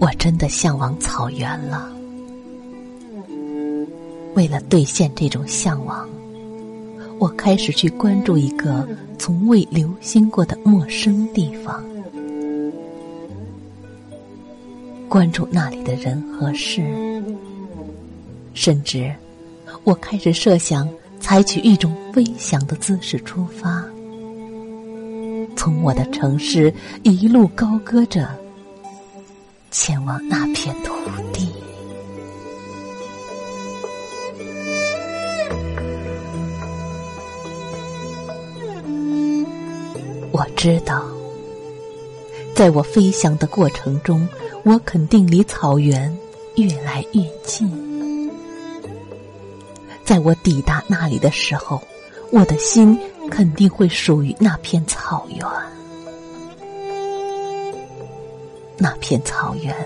我真的向往草原了。为了兑现这种向往，我开始去关注一个从未留心过的陌生地方，关注那里的人和事，甚至我开始设想采取一种飞翔的姿势出发，从我的城市一路高歌着。前往那片土地，我知道，在我飞翔的过程中，我肯定离草原越来越近。在我抵达那里的时候，我的心肯定会属于那片草原。那片草原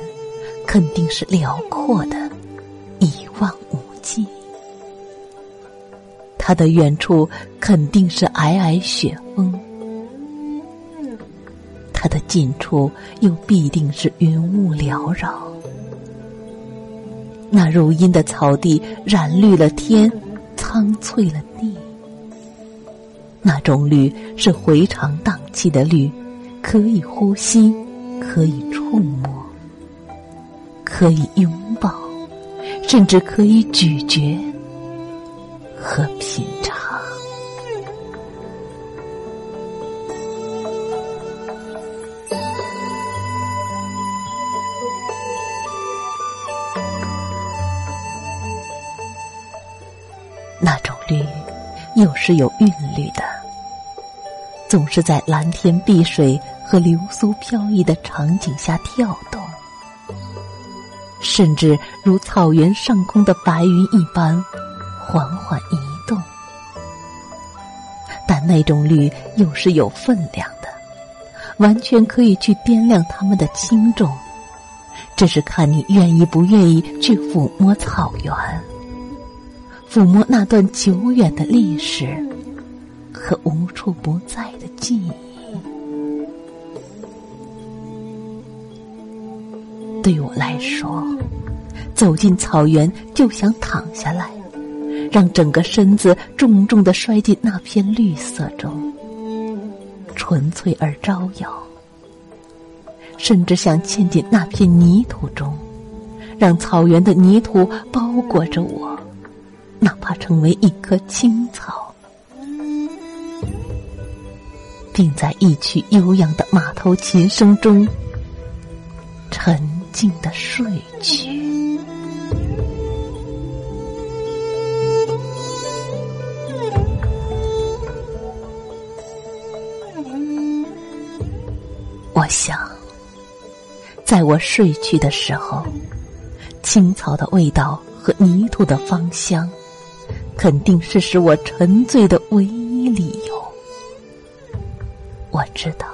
肯定是辽阔的，一望无际；它的远处肯定是皑皑雪峰，它的近处又必定是云雾缭绕。那如茵的草地染绿了天，苍翠了地。那种绿是回肠荡气的绿，可以呼吸。可以触摸，可以拥抱，甚至可以咀嚼和品尝。那种绿，又是有韵律的，总是在蓝天碧水。和流苏飘逸的场景下跳动，甚至如草原上空的白云一般缓缓移动。但那种绿又是有分量的，完全可以去掂量它们的轻重。这是看你愿意不愿意去抚摸草原，抚摸那段久远的历史和无处不在的记忆。对我来说，走进草原就想躺下来，让整个身子重重的摔进那片绿色中，纯粹而招摇；甚至想嵌进那片泥土中，让草原的泥土包裹着我，哪怕成为一棵青草，并在一曲悠扬的马头琴声中沉。静的睡去。我想，在我睡去的时候，青草的味道和泥土的芳香，肯定是使我沉醉的唯一。知道。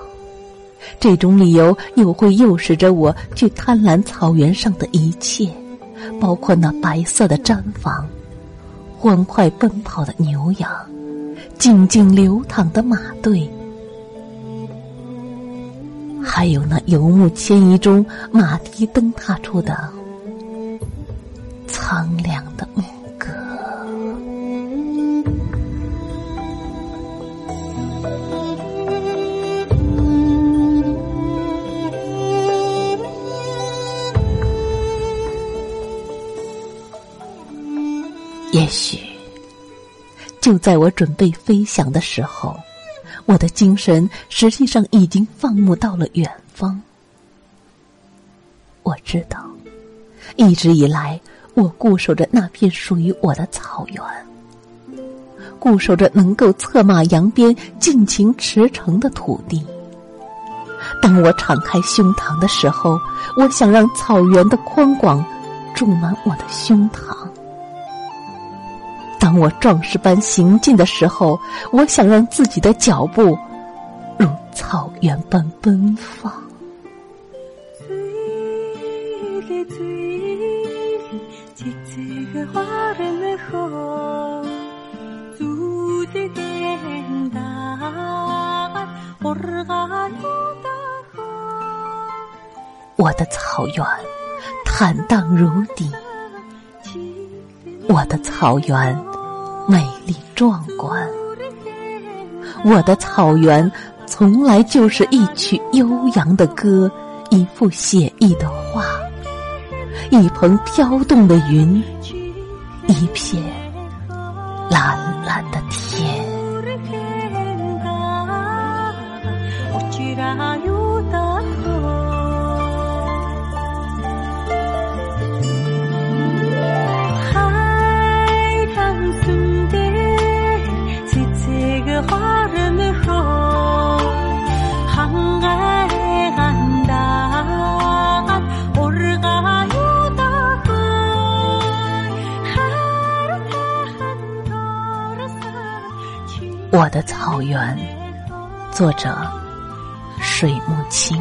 这种理由又会诱使着我去贪婪草原上的一切，包括那白色的毡房、欢快奔跑的牛羊、静静流淌的马队，还有那游牧迁移中马蹄蹬踏出的苍凉也许，就在我准备飞翔的时候，我的精神实际上已经放牧到了远方。我知道，一直以来我固守着那片属于我的草原，固守着能够策马扬鞭、尽情驰骋的土地。当我敞开胸膛的时候，我想让草原的宽广注满我的胸膛；当我壮士般行进的时候，我想让自己的脚步如草原般奔放。我的草原坦荡如砥，我的草原美丽壮观，我的草原从来就是一曲悠扬的歌，一幅写意的画，一蓬飘动的云，一片蓝蓝的天。我的草原，作者水木清。